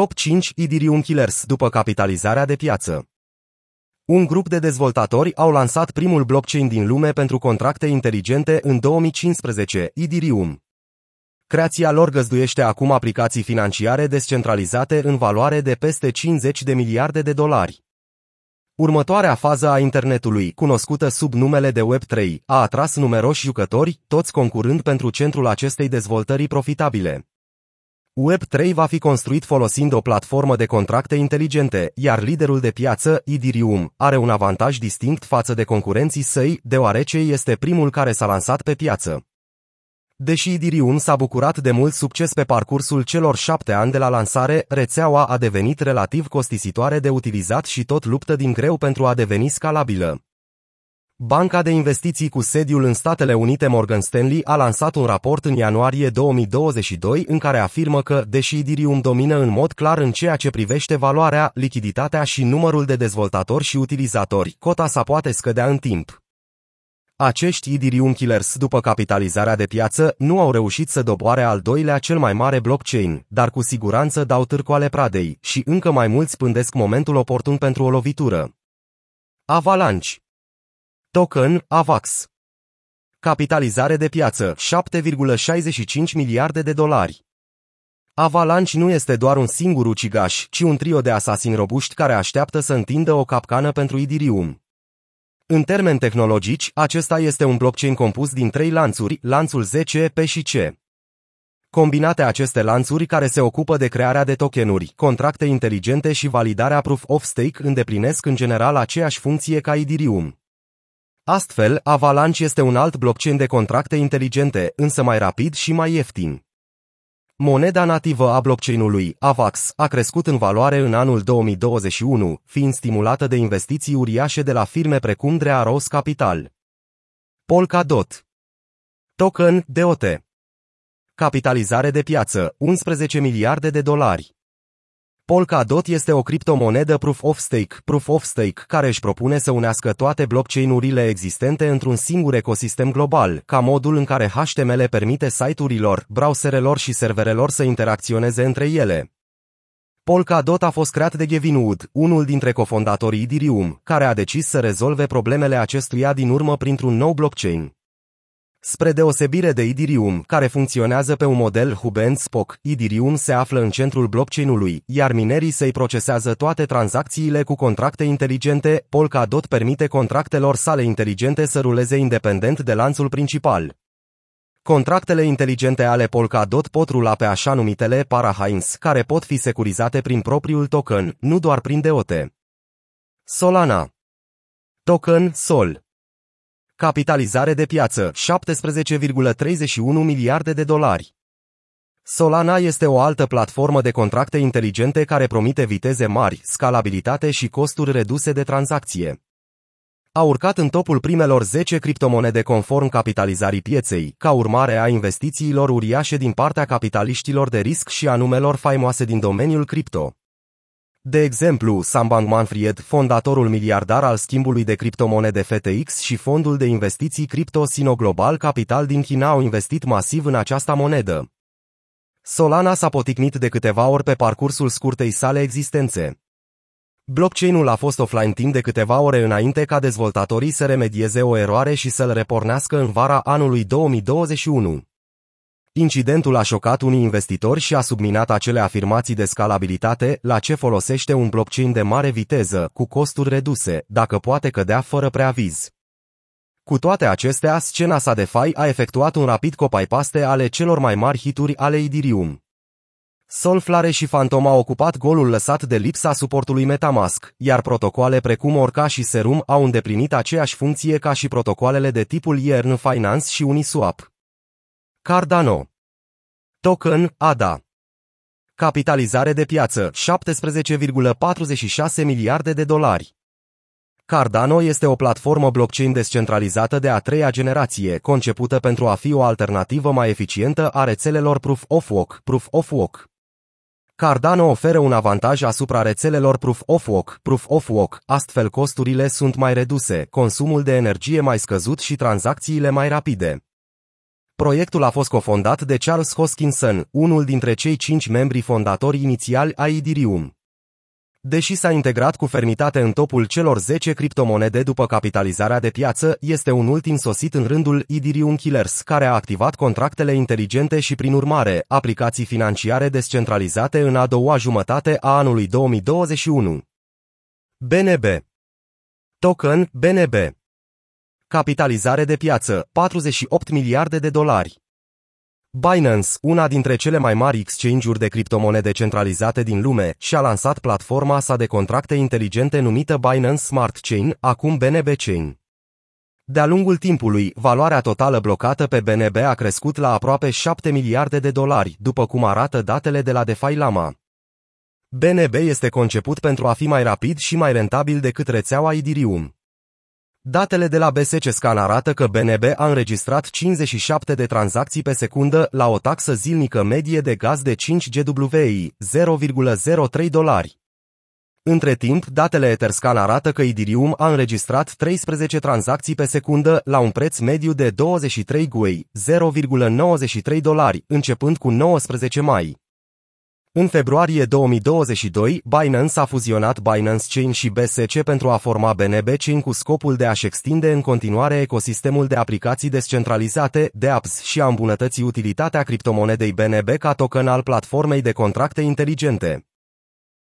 Top 5 Ethereum Killers după capitalizarea de piață. Un grup de dezvoltatori au lansat primul blockchain din lume pentru contracte inteligente în 2015, Ethereum. Creația lor găzduiește acum aplicații financiare descentralizate în valoare de peste 50 de miliarde de dolari. Următoarea fază a internetului, cunoscută sub numele de Web3, a atras numeroși jucători, toți concurând pentru centrul acestei dezvoltări profitabile. Web3 va fi construit folosind o platformă de contracte inteligente, iar liderul de piață, Ethereum, are un avantaj distinct față de concurenții săi, deoarece este primul care s-a lansat pe piață. Deși Ethereum s-a bucurat de mult succes pe parcursul celor șapte ani de la lansare, rețeaua a devenit relativ costisitoare de utilizat și tot luptă din greu pentru a deveni scalabilă. Banca de investiții cu sediul în Statele Unite Morgan Stanley a lansat un raport în ianuarie 2022 în care afirmă că, deși Ethereum domină în mod clar în ceea ce privește valoarea, lichiditatea și numărul de dezvoltatori și utilizatori, cota sa poate scădea în timp. Acești Ethereum Killers, după capitalizarea de piață, nu au reușit să doboare al doilea cel mai mare blockchain, dar cu siguranță dau târcoale pradei și încă mai mulți pândesc momentul oportun pentru o lovitură. Avalanche Token AVAX Capitalizare de piață 7,65 miliarde de dolari. Avalanche nu este doar un singur ucigaș, ci un trio de asasini robuști care așteaptă să întindă o capcană pentru Ethereum. În termeni tehnologici, acesta este un blockchain compus din trei lanțuri, lanțul ZC, P și C. Combinate aceste lanțuri care se ocupă de crearea de tokenuri, contracte inteligente și validarea proof of stake îndeplinesc în general aceeași funcție ca Ethereum. Astfel, Avalanche este un alt blockchain de contracte inteligente, însă mai rapid și mai ieftin. Moneda nativă a blockchain-ului, AVAX, a crescut în valoare în anul 2021, fiind stimulată de investiții uriașe de la firme precum Drea Rose Capital. Polkadot Token DOT Capitalizare de piață, 11 miliarde de dolari. Polkadot este o criptomonedă Proof of Stake, Proof of Stake, care își propune să unească toate blockchain-urile existente într-un singur ecosistem global, ca modul în care HTML permite site-urilor, browserelor și serverelor să interacționeze între ele. Polkadot a fost creat de Gavin Wood, unul dintre cofondatorii Ethereum, care a decis să rezolve problemele acestuia din urmă printr-un nou blockchain. Spre deosebire de Ethereum, care funcționează pe un model hub and spoke, Ethereum se află în centrul blockchain-ului, iar minerii săi procesează toate tranzacțiile cu contracte inteligente, Polkadot permite contractelor sale inteligente să ruleze independent de lanțul principal. Contractele inteligente ale Polkadot pot rula pe așa numitele parahains, care pot fi securizate prin propriul token, nu doar prin DOT. Solana Token Sol Capitalizare de piață 17,31 miliarde de dolari. Solana este o altă platformă de contracte inteligente care promite viteze mari, scalabilitate și costuri reduse de tranzacție. A urcat în topul primelor 10 criptomonede conform capitalizării pieței, ca urmare a investițiilor uriașe din partea capitaliștilor de risc și a numelor faimoase din domeniul cripto. De exemplu, Sam Bankman-Fried, fondatorul miliardar al schimbului de criptomonede FTX și fondul de investiții cripto Sino Global Capital din China au investit masiv în această monedă. Solana s-a poticnit de câteva ori pe parcursul scurtei sale existențe. Blockchain-ul a fost offline timp de câteva ore înainte ca dezvoltatorii să remedieze o eroare și să-l repornească în vara anului 2021. Incidentul a șocat unii investitori și a subminat acele afirmații de scalabilitate la ce folosește un blockchain de mare viteză, cu costuri reduse, dacă poate cădea fără preaviz. Cu toate acestea, scena sa de fai a efectuat un rapid copy-paste ale celor mai mari hituri ale Ethereum. Solflare și Phantom au ocupat golul lăsat de lipsa suportului Metamask, iar protocoale precum Orca și Serum au îndeplinit aceeași funcție ca și protocoalele de tipul Yearn Finance și Uniswap. Cardano Token ADA Capitalizare de piață 17,46 miliarde de dolari. Cardano este o platformă blockchain descentralizată de a treia generație, concepută pentru a fi o alternativă mai eficientă a rețelelor Proof of Work, Proof of Work. Cardano oferă un avantaj asupra rețelelor Proof of Work, Proof of Work, astfel costurile sunt mai reduse, consumul de energie mai scăzut și tranzacțiile mai rapide. Proiectul a fost cofondat de Charles Hoskinson, unul dintre cei cinci membri fondatori inițiali ai Ethereum. Deși s-a integrat cu fermitate în topul celor 10 criptomonede după capitalizarea de piață, este un ultim sosit în rândul Ethereum Killers, care a activat contractele inteligente și, prin urmare, aplicații financiare descentralizate în a doua jumătate a anului 2021. BNB Token BNB Capitalizare de piață 48 miliarde de dolari Binance, una dintre cele mai mari exchange-uri de criptomonede centralizate din lume, și-a lansat platforma sa de contracte inteligente numită Binance Smart Chain, acum BNB Chain. De-a lungul timpului, valoarea totală blocată pe BNB a crescut la aproape 7 miliarde de dolari, după cum arată datele de la DeFi Lama. BNB este conceput pentru a fi mai rapid și mai rentabil decât rețeaua Ethereum. Datele de la BSC Scan arată că BNB a înregistrat 57 de tranzacții pe secundă la o taxă zilnică medie de gaz de 5 GWI, 0,03 dolari. Între timp, datele Etherscan arată că Ethereum a înregistrat 13 tranzacții pe secundă la un preț mediu de 23 GUI, 0,93 dolari, începând cu 19 mai. În februarie 2022, Binance a fuzionat Binance Chain și BSC pentru a forma BNB Chain cu scopul de a-și extinde în continuare ecosistemul de aplicații descentralizate, de apps și a îmbunătăți utilitatea criptomonedei BNB ca token al platformei de contracte inteligente.